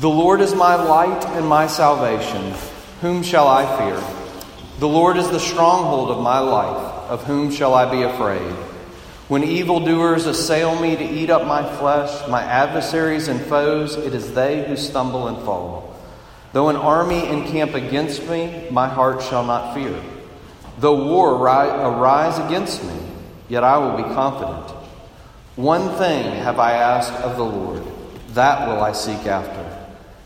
The Lord is my light and my salvation. Whom shall I fear? The Lord is the stronghold of my life. Of whom shall I be afraid? When evildoers assail me to eat up my flesh, my adversaries and foes, it is they who stumble and fall. Though an army encamp against me, my heart shall not fear. Though war arise against me, yet I will be confident. One thing have I asked of the Lord, that will I seek after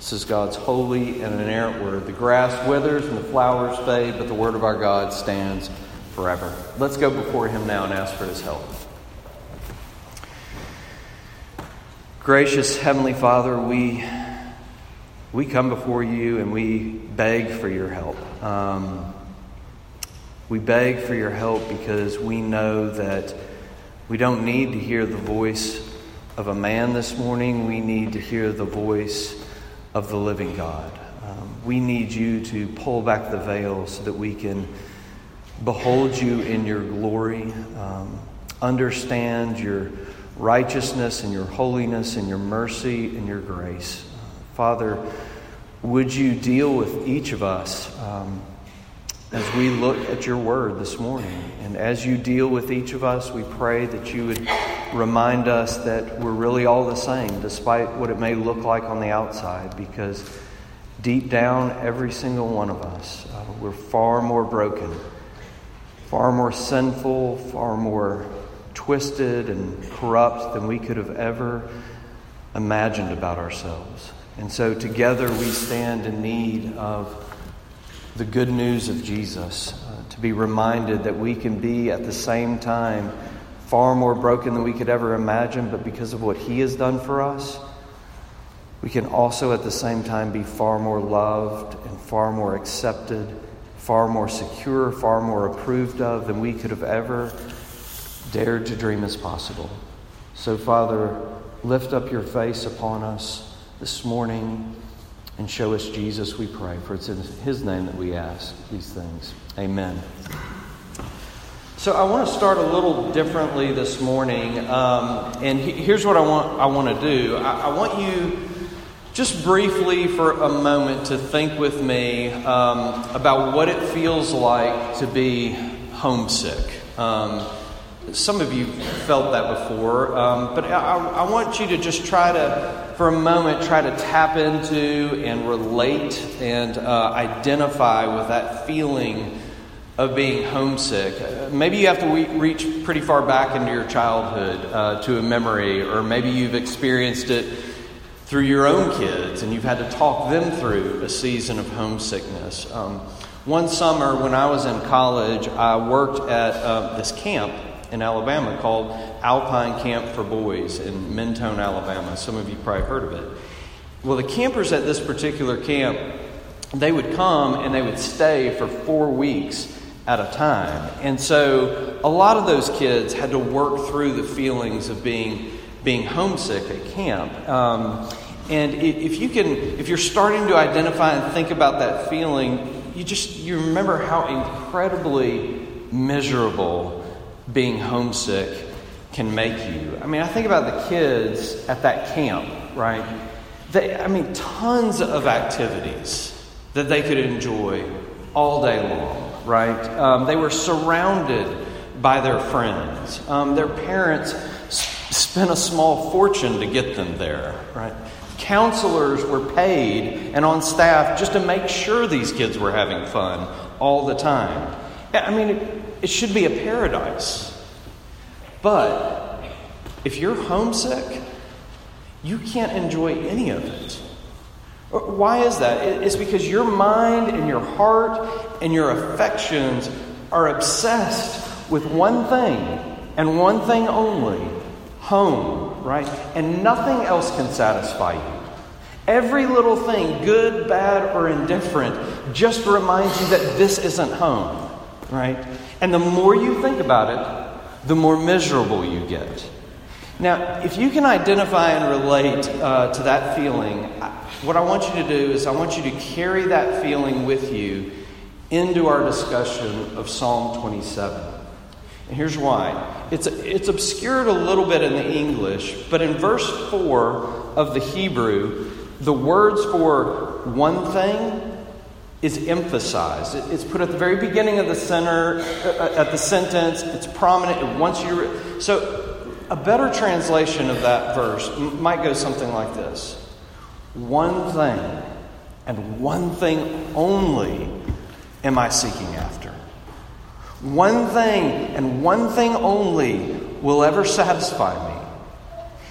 This is God's holy and inerrant word. The grass withers and the flowers fade, but the word of our God stands forever. Let's go before him now and ask for his help. Gracious Heavenly Father, we, we come before you and we beg for your help. Um, we beg for your help because we know that we don't need to hear the voice of a man this morning. We need to hear the voice of the living God. Um, we need you to pull back the veil so that we can behold you in your glory, um, understand your righteousness and your holiness and your mercy and your grace. Father, would you deal with each of us um, as we look at your word this morning? And as you deal with each of us, we pray that you would remind us that we're really all the same, despite what it may look like on the outside, because deep down, every single one of us, uh, we're far more broken, far more sinful, far more twisted and corrupt than we could have ever imagined about ourselves. And so together we stand in need of the good news of Jesus, uh, to be reminded that we can be at the same time far more broken than we could ever imagine, but because of what He has done for us, we can also at the same time be far more loved and far more accepted, far more secure, far more approved of than we could have ever dared to dream as possible. So, Father, lift up your face upon us this morning and show us Jesus, we pray. For it's in His name that we ask these things. Amen. So I want to start a little differently this morning, um, and he, here's what I want. I want to do. I, I, want you just briefly for a moment to think with me um, about what it feels like to be homesick. Um, some of you felt that before, um, but I, I want you to just try to, for a moment, try to tap into and relate and uh, identify with that feeling of being homesick. Maybe you have to re- reach pretty far back into your childhood uh, to a memory, or maybe you've experienced it through your own kids and you've had to talk them through a season of homesickness. Um, one summer when I was in college, I worked at uh, this camp in Alabama called Alpine Camp for Boys in Mentone, Alabama. Some of you probably heard of it. Well, the campers at this particular camp, they would come and they would stay for four weeks at a time. And so a lot of those kids had to work through the feelings of being, being homesick at camp. Um, and if you can, if you're starting to identify and think about that feeling, you just you remember how incredibly miserable being homesick can make you. I mean, I think about the kids at that camp, right? They, I mean, tons of activities that they could enjoy all day long, right? Um, they were surrounded by their friends. Um, their parents spent a small fortune to get them there, right? Counselors were paid and on staff just to make sure these kids were having fun all the time. I mean, it, it should be a paradise. But if you're homesick, you can't enjoy any of it. Why is that? It's because your mind and your heart and your affections are obsessed with one thing and one thing only home, right? And nothing else can satisfy you. Every little thing, good, bad, or indifferent, just reminds you that this isn't home, right? And the more you think about it, the more miserable you get. Now, if you can identify and relate uh, to that feeling, what I want you to do is I want you to carry that feeling with you into our discussion of Psalm 27. And here's why. It's, it's obscured a little bit in the English, but in verse 4 of the Hebrew, the words for one thing is emphasized. It's put at the very beginning of the center, uh, at the sentence. It's prominent. Once you so, a better translation of that verse might go something like this: One thing, and one thing only, am I seeking after. One thing and one thing only will ever satisfy me.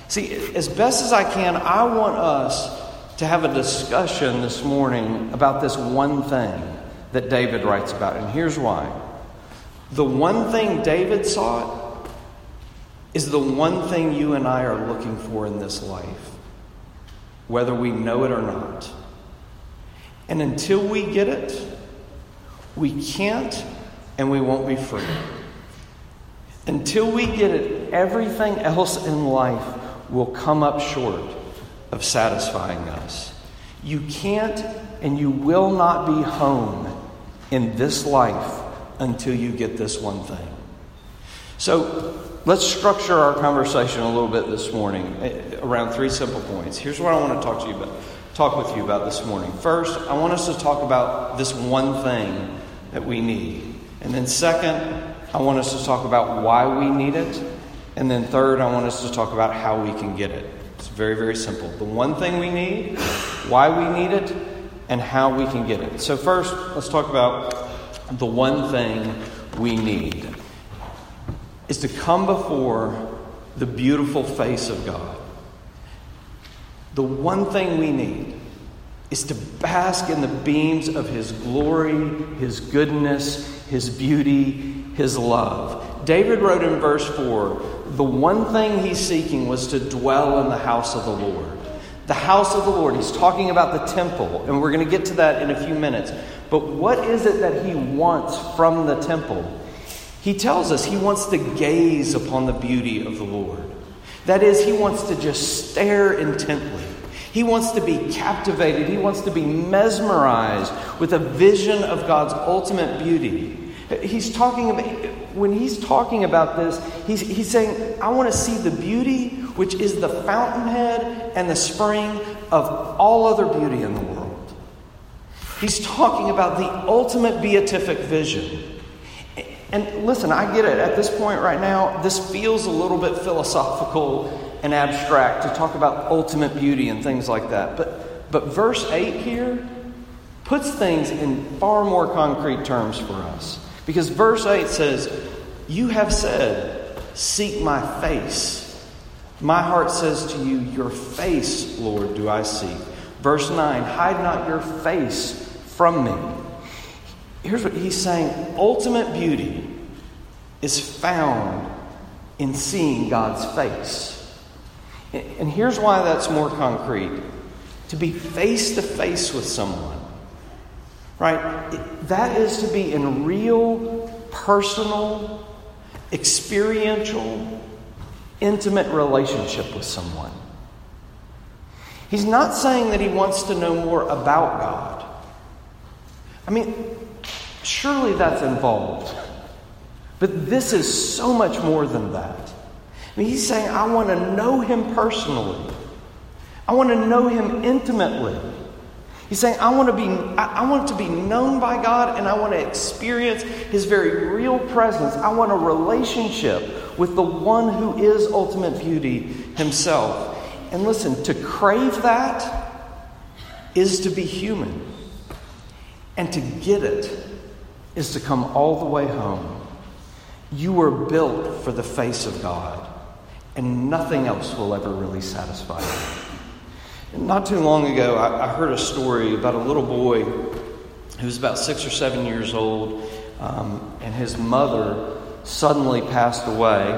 See, as best as I can, I want us to have a discussion this morning about this one thing that David writes about. And here's why. The one thing David sought is the one thing you and I are looking for in this life, whether we know it or not. And until we get it, we can't and we won't be free. Until we get it, everything else in life will come up short of satisfying us. You can't and you will not be home in this life until you get this one thing. So let's structure our conversation a little bit this morning eh, around three simple points. Here's what I want to talk to you about, talk with you about this morning. First, I want us to talk about this one thing that we need. And then second, I want us to talk about why we need it. And then third, I want us to talk about how we can get it. It's very, very simple. The one thing we need, why we need it, and how we can get it. So, first, let's talk about the one thing we need is to come before the beautiful face of God. The one thing we need is to bask in the beams of His glory, His goodness, His beauty, His love. David wrote in verse 4 the one thing he's seeking was to dwell in the house of the Lord. The house of the Lord. He's talking about the temple, and we're going to get to that in a few minutes. But what is it that he wants from the temple? He tells us he wants to gaze upon the beauty of the Lord. That is, he wants to just stare intently. He wants to be captivated. He wants to be mesmerized with a vision of God's ultimate beauty. He's talking about, when he's talking about this, he's, he's saying, I want to see the beauty which is the fountainhead and the spring of all other beauty in the world. He's talking about the ultimate beatific vision. And listen, I get it. At this point right now, this feels a little bit philosophical and abstract to talk about ultimate beauty and things like that. But, but verse 8 here puts things in far more concrete terms for us. Because verse 8 says, You have said, Seek my face. My heart says to you, Your face, Lord, do I seek. Verse 9, Hide not your face from me. Here's what he's saying ultimate beauty is found in seeing God's face. And here's why that's more concrete to be face to face with someone Right? That is to be in real, personal, experiential, intimate relationship with someone. He's not saying that he wants to know more about God. I mean, surely that's involved. But this is so much more than that. Mean, he's saying, I want to know him personally. I want to know him intimately. He's saying, I want to be I want to be known by God and I want to experience his very real presence. I want a relationship with the one who is ultimate beauty himself. And listen, to crave that is to be human. And to get it is to come all the way home. You were built for the face of God, and nothing else will ever really satisfy you. Not too long ago, I, I heard a story about a little boy who was about six or seven years old, um, and his mother suddenly passed away,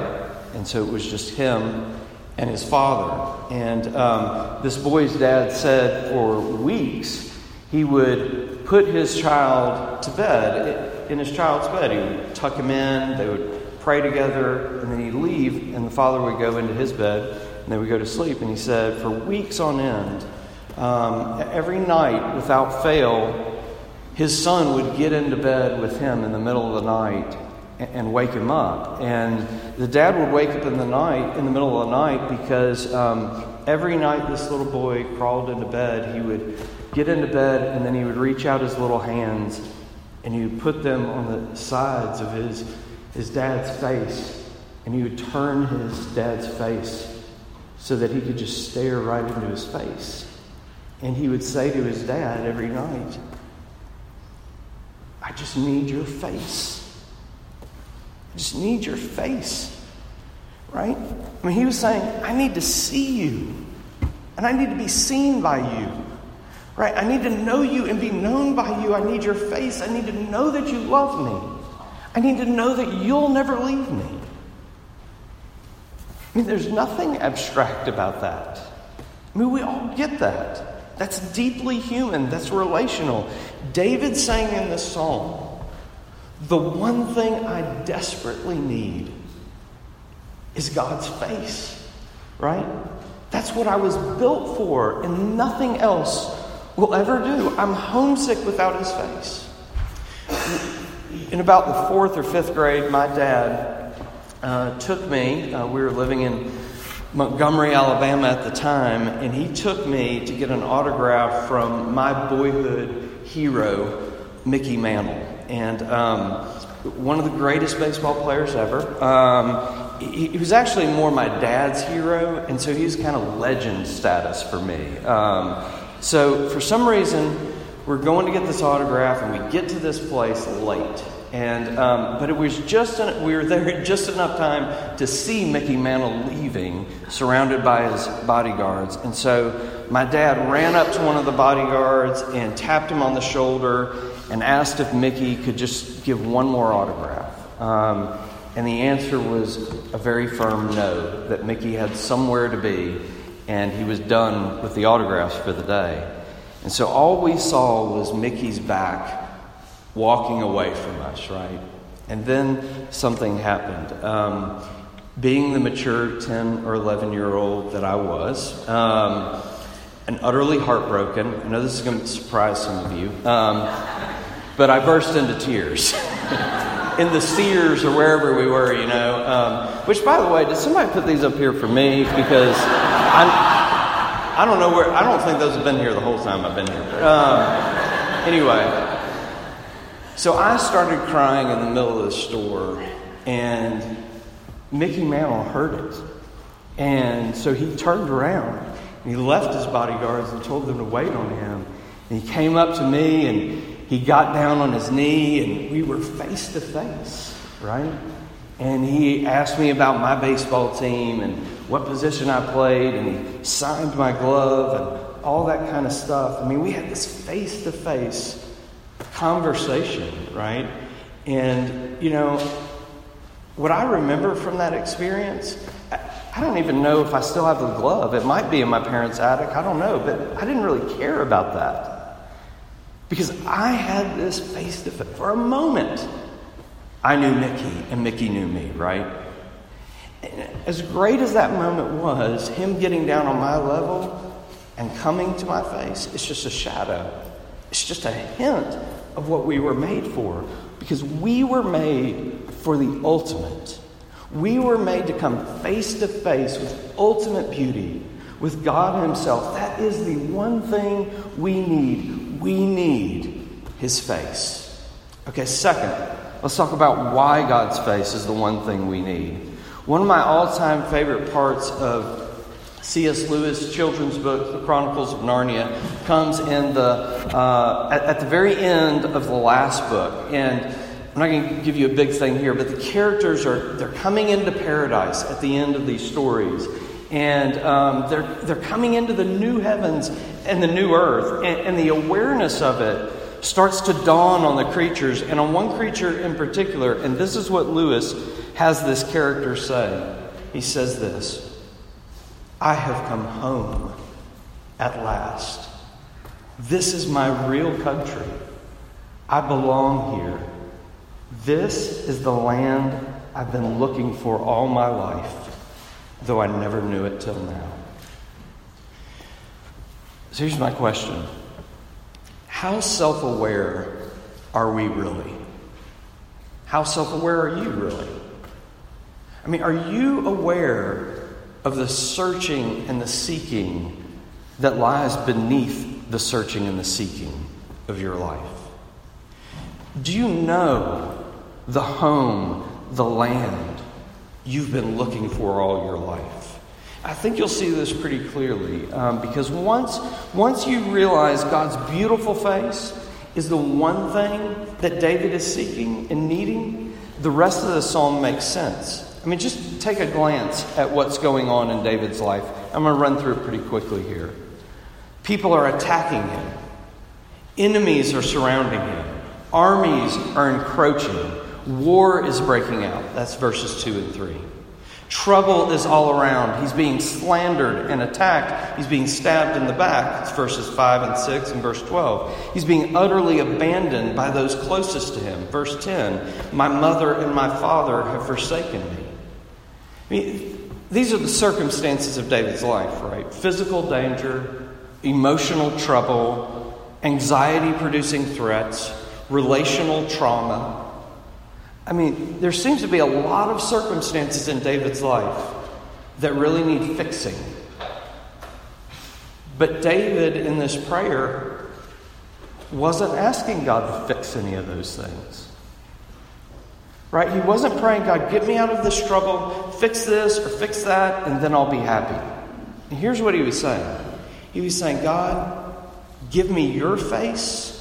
and so it was just him and his father. And um, this boy's dad said for weeks he would put his child to bed in his child's bed. He would tuck him in, they would pray together, and then he'd leave, and the father would go into his bed, and they would go to sleep. And he said, for weeks on end, um, every night without fail, his son would get into bed with him in the middle of the night and wake him up. And the dad would wake up in the night, in the middle of the night, because um, every night this little boy crawled into bed, he would get into bed and then he would reach out his little hands and he would put them on the sides of his, his dad's face. And he would turn his dad's face so that he could just stare right into his face. And he would say to his dad every night, I just need your face. I just need your face. Right? I mean, he was saying, I need to see you. And I need to be seen by you. Right? I need to know you and be known by you. I need your face. I need to know that you love me. I need to know that you'll never leave me. I mean, there's nothing abstract about that. I mean, we all get that. That's deeply human, that's relational. David sang in this psalm, the one thing I desperately need is God's face, right? That's what I was built for, and nothing else will ever do. I'm homesick without his face. In about the fourth or fifth grade, my dad uh, took me, uh, we were living in Montgomery, Alabama at the time, and he took me to get an autograph from my boyhood hero, Mickey Mantle. And um, one of the greatest baseball players ever. Um, he, he, was actually more my dad's hero, and so he's kind of legend status for me. Um, so for some reason, we're going to get this autograph, and we get to this place late. And um, but it was just an, we were there just enough time to see Mickey Mantle leaving, surrounded by his bodyguards. And so my dad ran up to one of the bodyguards and tapped him on the shoulder and asked if Mickey could just give one more autograph. Um, and the answer was a very firm no, that Mickey had somewhere to be, and he was done with the autographs for the day. And so all we saw was Mickey's back walking away from us, right? And then something happened. Um, being the mature 10 or 11 year old that I was, um, and utterly heartbroken, I know this is going to surprise some of you, um, but I burst into tears. in the Sears or wherever we were, you know. Um, which, by the way, did somebody put these up here for me? Because I'm, I don't know where, I don't think those have been here the whole time I've been here. Um, anyway, so I started crying in the middle of the store, and Mickey Mantle heard it. And so he turned around and he left his bodyguards and told them to wait on him. And he came up to me and he got down on his knee and we were face to face, right? And he asked me about my baseball team and what position I played, and he signed my glove and all that kind of stuff. I mean, we had this face to face conversation, right? And, you know, what I remember from that experience, I don't even know if I still have the glove. It might be in my parents' attic. I don't know. But I didn't really care about that. Because I had this face to face. For a moment, I knew Mickey, and Mickey knew me, right? As great as that moment was, him getting down on my level and coming to my face, it's just a shadow. It's just a hint of what we were made for. Because we were made for the ultimate. We were made to come face to face with ultimate beauty, with God Himself. That is the one thing we need. We need His face. Okay, second, let's talk about why God's face is the one thing we need. One of my all time favorite parts of C.S. Lewis' children's book, The Chronicles of Narnia, comes in the uh, at, at the very end of the last book, and I'm not going to give you a big thing here, but the characters are they're coming into paradise at the end of these stories, and um, they're they're coming into the new heavens and the new earth, and, and the awareness of it starts to dawn on the creatures, and on one creature in particular, and this is what Lewis has this character say. He says this: "I have come home at last. This is my real country. I belong here." This is the land I've been looking for all my life, though I never knew it till now. So here's my question How self aware are we really? How self aware are you really? I mean, are you aware of the searching and the seeking that lies beneath the searching and the seeking of your life? Do you know the home, the land you've been looking for all your life. I think you'll see this pretty clearly um, because once, once you realize God's beautiful face is the one thing that David is seeking and needing, the rest of the psalm makes sense. I mean, just take a glance at what's going on in David's life. I'm going to run through it pretty quickly here. People are attacking him, enemies are surrounding him, armies are encroaching. War is breaking out. That's verses 2 and 3. Trouble is all around. He's being slandered and attacked. He's being stabbed in the back. It's verses 5 and 6 and verse 12. He's being utterly abandoned by those closest to him. Verse 10 My mother and my father have forsaken me. Mean, these are the circumstances of David's life, right? Physical danger, emotional trouble, anxiety producing threats, relational trauma. I mean, there seems to be a lot of circumstances in David's life that really need fixing. But David, in this prayer, wasn't asking God to fix any of those things. Right? He wasn't praying, God, get me out of this trouble, fix this or fix that, and then I'll be happy. And here's what he was saying He was saying, God, give me your face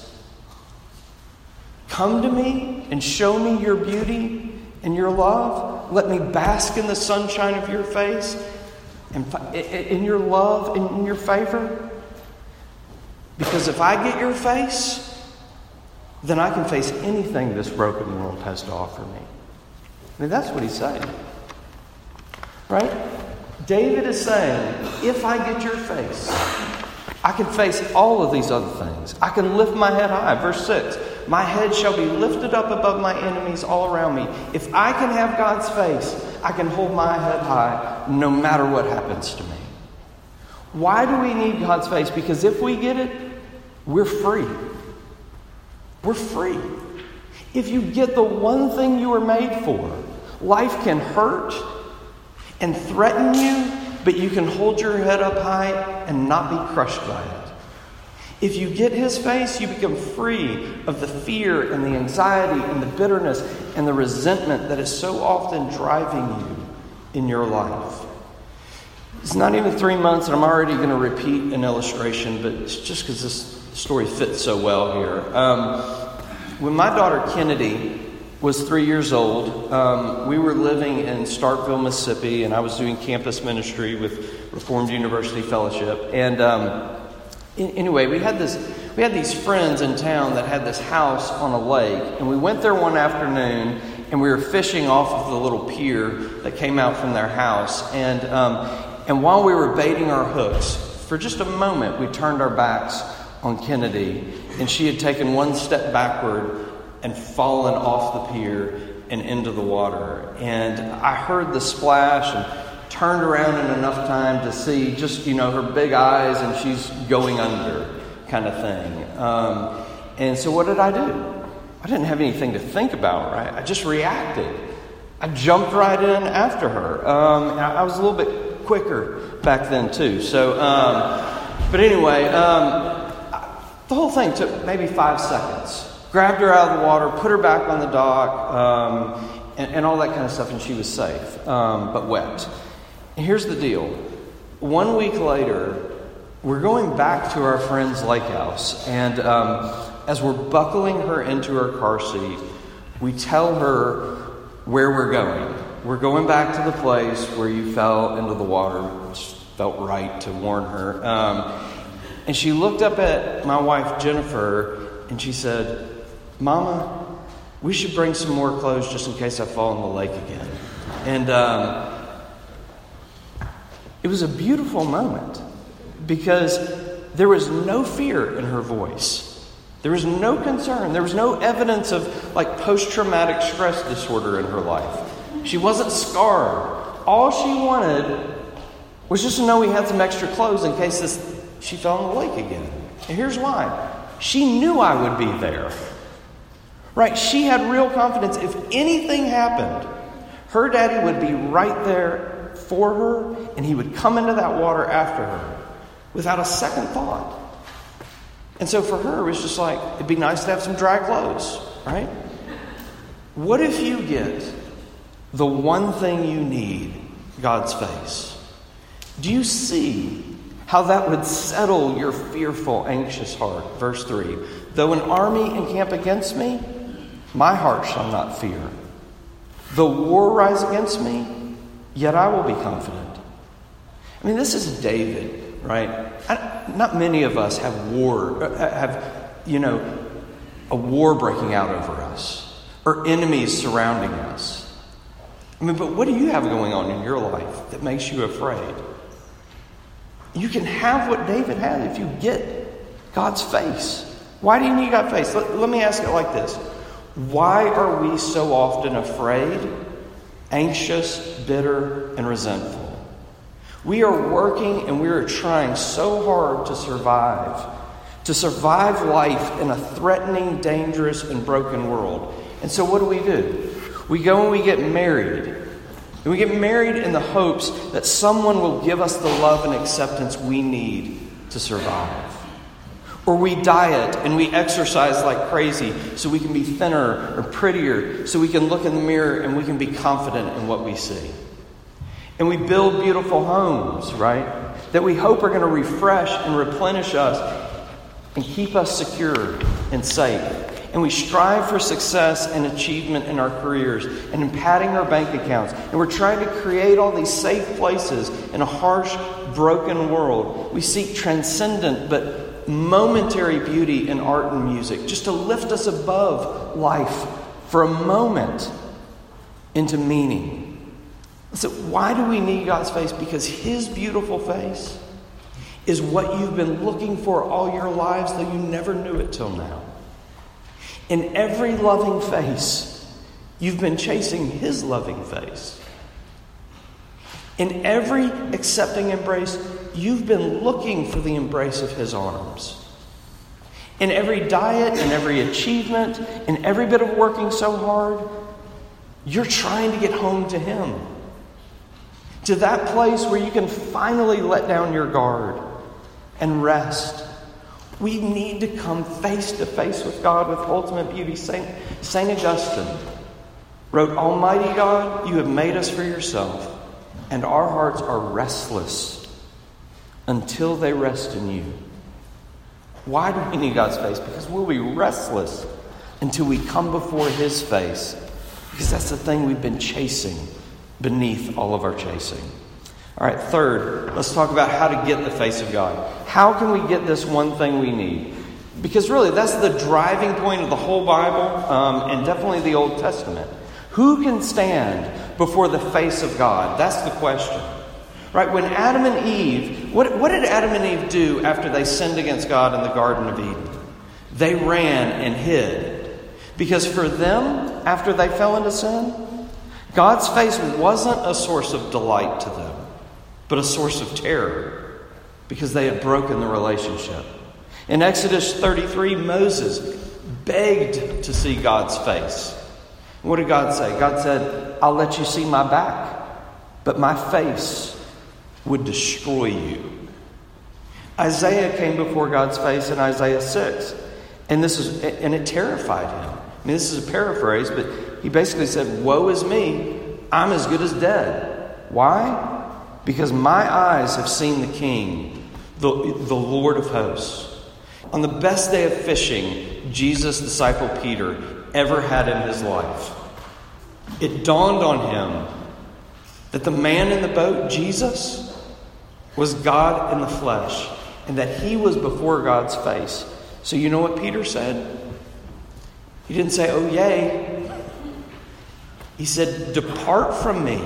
Come to me and show me your beauty and your love. Let me bask in the sunshine of your face and in your love and in your favor. Because if I get your face, then I can face anything this broken world has to offer me. I mean, that's what he's saying. Right? David is saying, if I get your face, I can face all of these other things. I can lift my head high. Verse 6 My head shall be lifted up above my enemies all around me. If I can have God's face, I can hold my head high no matter what happens to me. Why do we need God's face? Because if we get it, we're free. We're free. If you get the one thing you were made for, life can hurt and threaten you but you can hold your head up high and not be crushed by it. If you get his face, you become free of the fear and the anxiety and the bitterness and the resentment that is so often driving you in your life. It's not even three months, and I'm already going to repeat an illustration, but it's just because this story fits so well here. Um, when my daughter Kennedy was three years old. Um, we were living in Starkville, Mississippi, and I was doing campus ministry with Reformed University Fellowship. And um, in, anyway, we had this. We had these friends in town that had this house on a lake, and we went there one afternoon, and we were fishing off of the little pier that came out from their house. And um, and while we were baiting our hooks, for just a moment, we turned our backs on Kennedy, and she had taken one step backward and fallen off the pier and into the water. And I heard the splash and turned around in enough time to see just, you know, her big eyes and she's going under kind of thing. Um, and so what did I do? I didn't have anything to think about, right? I just reacted. I jumped right in after her. Um, I, was a little bit quicker back then, too. So, um, but anyway, um, the whole thing took maybe five seconds. Grabbed her out of the water, put her back on the dock, um, and, and, all that kind of stuff, and she was safe, um, but wet. And here's the deal one week later, we're going back to our friend's lake house, and um, as we're buckling her into her car seat, we tell her where we're going. We're going back to the place where you fell into the water, which felt right to warn her. Um, and she looked up at my wife, Jennifer, and she said, Mama, we should bring some more clothes just in case I fall in the lake again. And um, it was a beautiful moment because there was no fear in her voice. There was no concern. There was no evidence of like post traumatic stress disorder in her life. She wasn't scarred. All she wanted was just to know we had some extra clothes in case this, she fell in the lake again. And here's why she knew I would be there. Right? She had real confidence. If anything happened, her daddy would be right there for her, and he would come into that water after her without a second thought. And so for her, it was just like, it'd be nice to have some dry clothes, right? What if you get the one thing you need God's face? Do you see how that would settle your fearful, anxious heart? Verse 3 Though an army encamp against me, my heart shall not fear. The war rise against me, yet I will be confident. I mean, this is David, right? I, not many of us have war, uh, have, you know, a war breaking out over us or enemies surrounding us. I mean, but what do you have going on in your life that makes you afraid? You can have what David had if you get God's face. Why do you need God's face? Let, let me ask it like this Why are we so often afraid, anxious, bitter, and resentful? We are working and we are trying so hard to survive, to survive life in a threatening, dangerous, and broken world. And so, what do we do? We go and we get married. And we get married in the hopes that someone will give us the love and acceptance we need to survive. Or we diet and we exercise like crazy so we can be thinner or prettier, so we can look in the mirror and we can be confident in what we see. And we build beautiful homes, right? That we hope are going to refresh and replenish us and keep us secure and safe. And we strive for success and achievement in our careers and in padding our bank accounts. And we're trying to create all these safe places in a harsh, broken world. We seek transcendent but momentary beauty in art and music just to lift us above life for a moment into meaning. So, why do we need God's face? Because His beautiful face is what you've been looking for all your lives, though you never knew it till now. In every loving face, you've been chasing His loving face. In every accepting embrace, you've been looking for the embrace of His arms. In every diet, in every achievement, in every bit of working so hard, you're trying to get home to Him to that place where you can finally let down your guard and rest. We need to come face to face with God with ultimate beauty. Saint, Saint Augustine wrote, Almighty God, you have made us for yourself, and our hearts are restless until they rest in you. Why do we need God's face? Because we'll be restless until we come before His face, because that's the thing we've been chasing beneath all of our chasing. All right, third, let's talk about how to get the face of God. How can we get this one thing we need? Because really, that's the driving point of the whole Bible um, and definitely the Old Testament. Who can stand before the face of God? That's the question. Right? When Adam and Eve, what, what did Adam and Eve do after they sinned against God in the Garden of Eden? They ran and hid. Because for them, after they fell into sin, God's face wasn't a source of delight to them, but a source of terror because they had broken the relationship. In Exodus 33, Moses begged to see God's face What did God say? God said, I'll let you see my back, but my face would destroy you. Isaiah came before God's face in Isaiah 6, and this is and it terrified him. I mean, this is a paraphrase, but he basically said, Woe is me, I'm as good as dead. Why? Because my eyes have seen the King, the, the Lord of hosts. On the best day of fishing, Jesus' disciple Peter ever had in his life, it dawned on him that the man in the boat, Jesus, was God in the flesh, and that he was before God's face. So, you know what Peter said? He didn't say, Oh, yay. He said, Depart from me.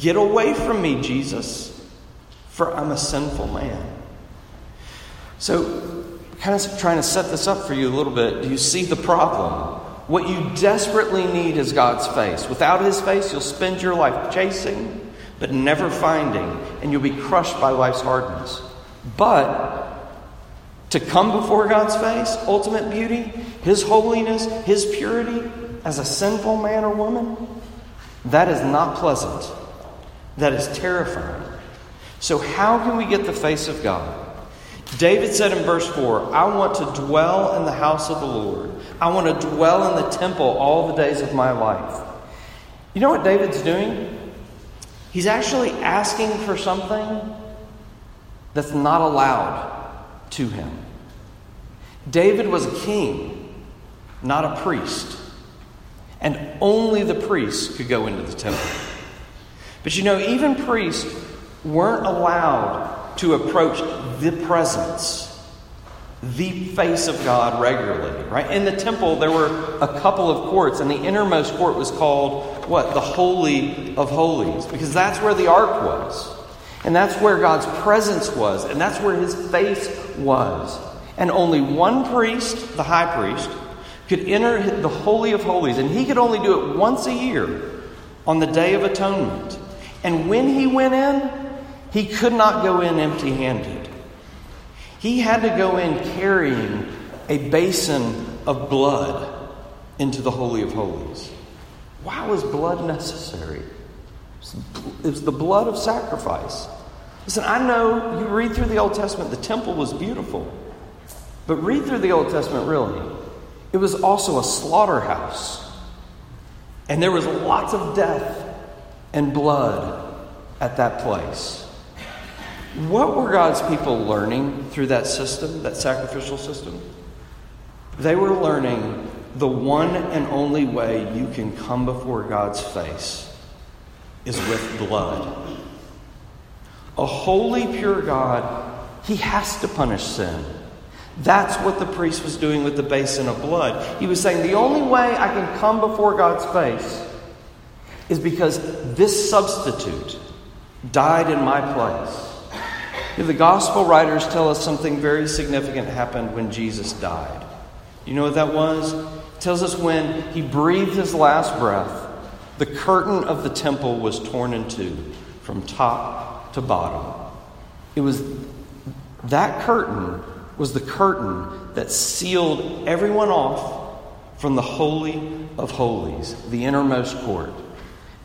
Get away from me, Jesus, for I'm a sinful man. So, kind of trying to set this up for you a little bit. Do you see the problem? What you desperately need is God's face. Without His face, you'll spend your life chasing, but never finding, and you'll be crushed by life's hardness. But to come before God's face, ultimate beauty, His holiness, His purity, as a sinful man or woman, that is not pleasant. That is terrifying. So, how can we get the face of God? David said in verse 4 I want to dwell in the house of the Lord. I want to dwell in the temple all the days of my life. You know what David's doing? He's actually asking for something that's not allowed to him. David was a king, not a priest. And only the priests could go into the temple. But you know, even priests weren't allowed to approach the presence, the face of God regularly, right? In the temple, there were a couple of courts, and the innermost court was called what? The Holy of Holies, because that's where the ark was. And that's where God's presence was, and that's where his face was. And only one priest, the high priest, could enter the Holy of Holies, and he could only do it once a year on the Day of Atonement. And when he went in, he could not go in empty handed. He had to go in carrying a basin of blood into the Holy of Holies. Why was blood necessary? It was the blood of sacrifice. Listen, I know you read through the Old Testament, the temple was beautiful. But read through the Old Testament really. It was also a slaughterhouse. And there was lots of death and blood at that place. What were God's people learning through that system, that sacrificial system? They were learning the one and only way you can come before God's face is with blood. A holy, pure God, He has to punish sin. That's what the priest was doing with the basin of blood. He was saying, The only way I can come before God's face is because this substitute died in my place. The gospel writers tell us something very significant happened when Jesus died. You know what that was? It tells us when he breathed his last breath, the curtain of the temple was torn in two from top to bottom. It was that curtain was the curtain that sealed everyone off from the Holy of Holies, the innermost court.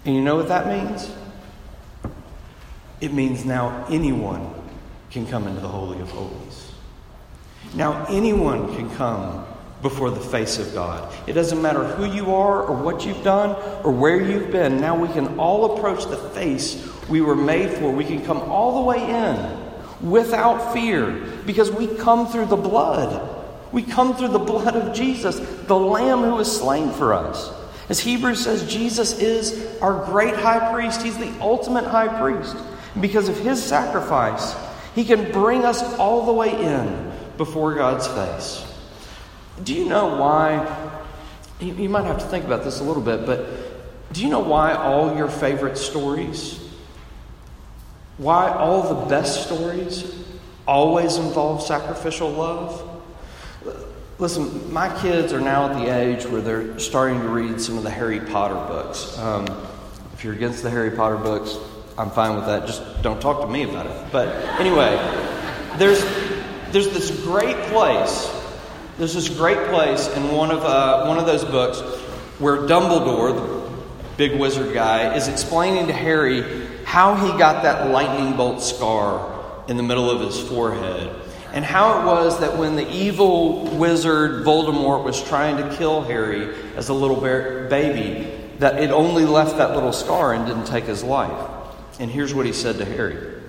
And you know what that means? It means now anyone can come into the Holy of Holies. Now anyone can come before the face of God. It doesn't matter who you are or what you've done or where you've been. Now we can all approach the face we were made for. We can come all the way in without fear because we come through the blood. We come through the blood of Jesus, the Lamb who was slain for us. As Hebrews says, Jesus is our great high priest. He's the ultimate high priest. Because of his sacrifice, he can bring us all the way in before God's face. Do you know why? You might have to think about this a little bit, but do you know why all your favorite stories why all the best stories always involve sacrificial love? Listen, my kids are now at the age where they're starting to read some of the Harry Potter books. Um, if you're against the Harry Potter books, I'm fine with that. Just don't talk to me about it. But anyway, there's there's this great place. There's this great place in one of uh, one of those books where Dumbledore, the big wizard guy, is explaining to Harry how he got that lightning bolt scar in the middle of his forehead. And how it was that when the evil wizard Voldemort was trying to kill Harry as a little baby, that it only left that little scar and didn't take his life. And here's what he said to Harry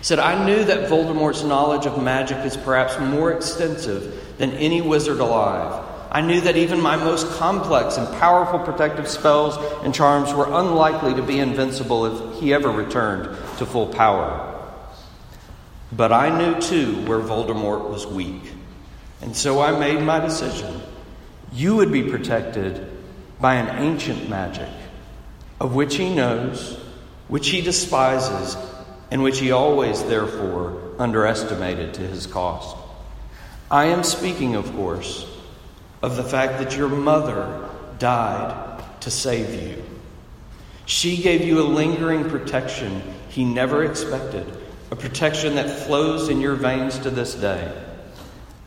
said, I knew that Voldemort's knowledge of magic is perhaps more extensive than any wizard alive. I knew that even my most complex and powerful protective spells and charms were unlikely to be invincible if he ever returned to full power. But I knew too where Voldemort was weak. And so I made my decision. You would be protected by an ancient magic of which he knows, which he despises, and which he always, therefore, underestimated to his cost. I am speaking, of course, of the fact that your mother died to save you. She gave you a lingering protection he never expected, a protection that flows in your veins to this day.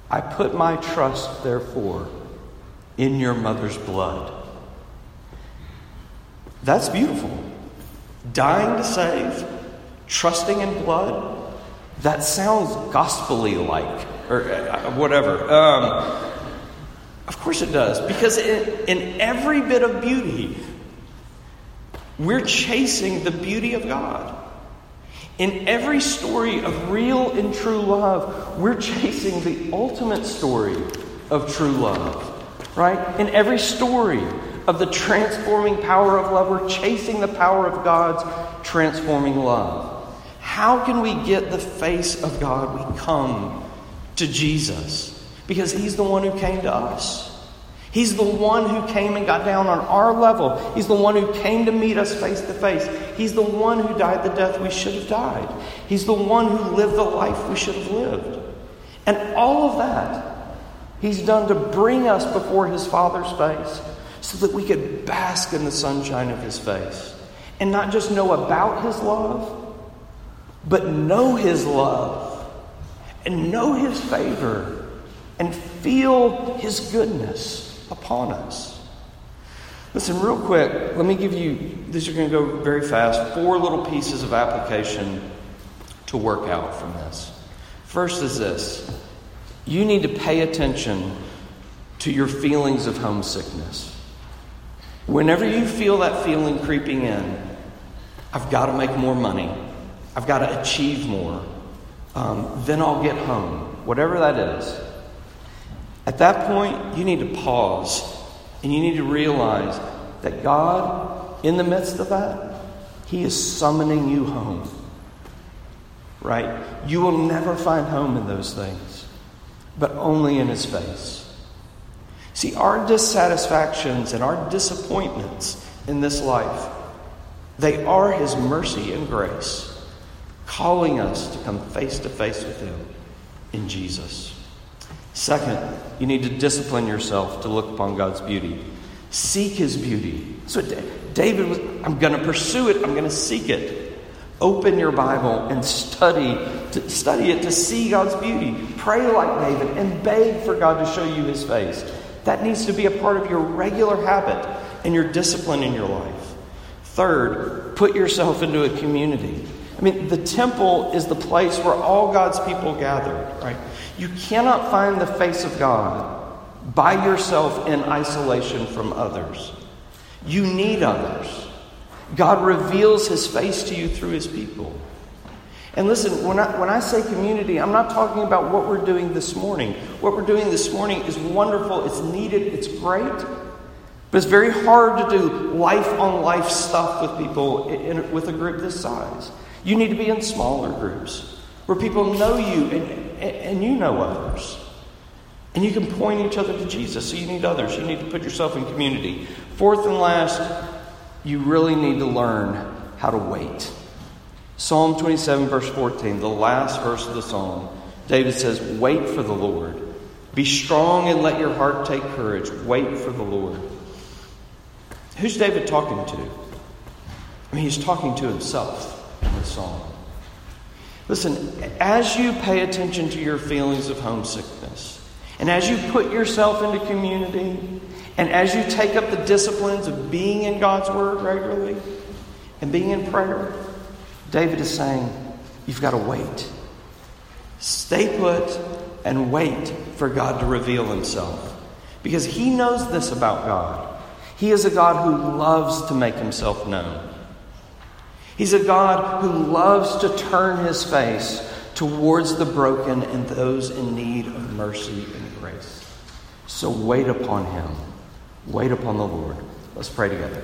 I put my trust, therefore, in your mother's blood. That's beautiful. Dying to save trusting in blood, that sounds gospelly like, or uh, whatever. Um, of course it does, because in, in every bit of beauty, we're chasing the beauty of God. In every story of real and true love, we're chasing the ultimate story of true love. Right? In every story of the transforming power of love, we're chasing the power of God's transforming love. How can we get the face of God? We come to Jesus because He's the one who came to us. He's the one who came and got down on our level. He's the one who came to meet us face to face. He's the one who died the death we should have died. He's the one who lived the life we should have lived. And all of that He's done to bring us before His Father's face so that we could bask in the sunshine of His face and not just know about His love but know His love and know His favor and feel His goodness upon us. Listen, real quick, let me give you, these are going to go very fast, four little pieces of application to work out from this. First is this you need to pay attention to your feelings of homesickness. Whenever you feel that feeling creeping in, I've got to make more money. I've got to achieve more. Um, then I'll get home, whatever that is. At that point, you need to pause and you need to realize that God, in the midst of that, He is summoning you home. Right? You will never find home in those things, but only in His face. See, our dissatisfactions and our disappointments in this life, they are His mercy and grace calling us to come face to face with Him in Jesus. Second, you need to discipline yourself to look upon God's beauty. Seek His beauty. So David was, I'm going to pursue it, I'm going to seek it. Open your Bible and study, to study it to see God's beauty. Pray like David and beg for God to show you His face. That needs to be a part of your regular habit and your discipline in your life. Third, put yourself into a community. I mean, the temple is the place where all God's people gathered, right? You cannot find the face of God by yourself in isolation from others. You need others. God reveals his face to you through his people. And listen, when I, when I say community, I'm not talking about what we're doing this morning. What we're doing this morning is wonderful, it's needed, it's great. But it's very hard to do life on life stuff with people in, in, with a group this size. You need to be in smaller groups where people know you and, and you know others. And you can point each other to Jesus. So you need others. You need to put yourself in community. Fourth and last, you really need to learn how to wait. Psalm 27, verse 14, the last verse of the psalm. David says, Wait for the Lord. Be strong and let your heart take courage. Wait for the Lord. Who's David talking to? I mean, he's talking to himself in the psalm. Listen, as you pay attention to your feelings of homesickness, and as you put yourself into community, And as you take up the disciplines of being in God's Word regularly and being in prayer, David is saying, you've got to wait. Stay put and wait for God to reveal Himself. Because He knows this about God. He is a God who loves to make Himself known. He's a God who loves to turn His face towards the broken and those in need of mercy and grace. So wait upon Him. Wait upon the Lord. Let's pray together.